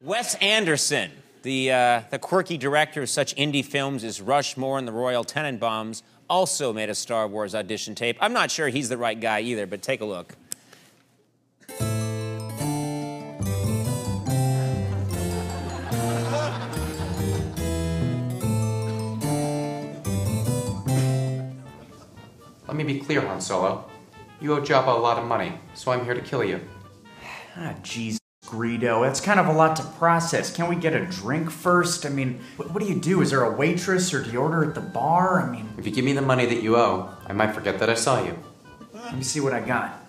Wes Anderson, the, uh, the quirky director of such indie films as Rushmore and The Royal Tenenbaums, also made a Star Wars audition tape. I'm not sure he's the right guy either, but take a look. Let me be clear, Han Solo. You owe Jabba a lot of money, so I'm here to kill you. Ah, jeez, Greedo, that's kind of a lot to process. Can't we get a drink first? I mean, what, what do you do? Is there a waitress or do you order at the bar? I mean, If you give me the money that you owe, I might forget that I saw you. let me see what I got.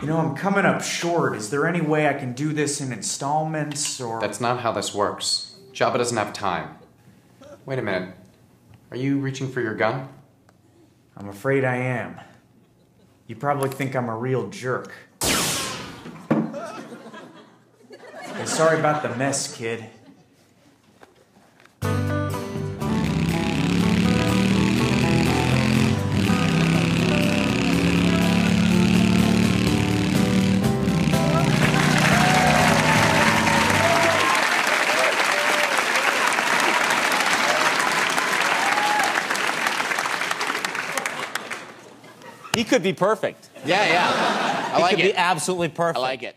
You know, I'm coming up short. Is there any way I can do this in installments or. That's not how this works. Jabba doesn't have time. Wait a minute. Are you reaching for your gun? I'm afraid I am. You probably think I'm a real jerk. Sorry about the mess, kid. He could be perfect. Yeah, yeah. I he like could it. be absolutely perfect. I like it.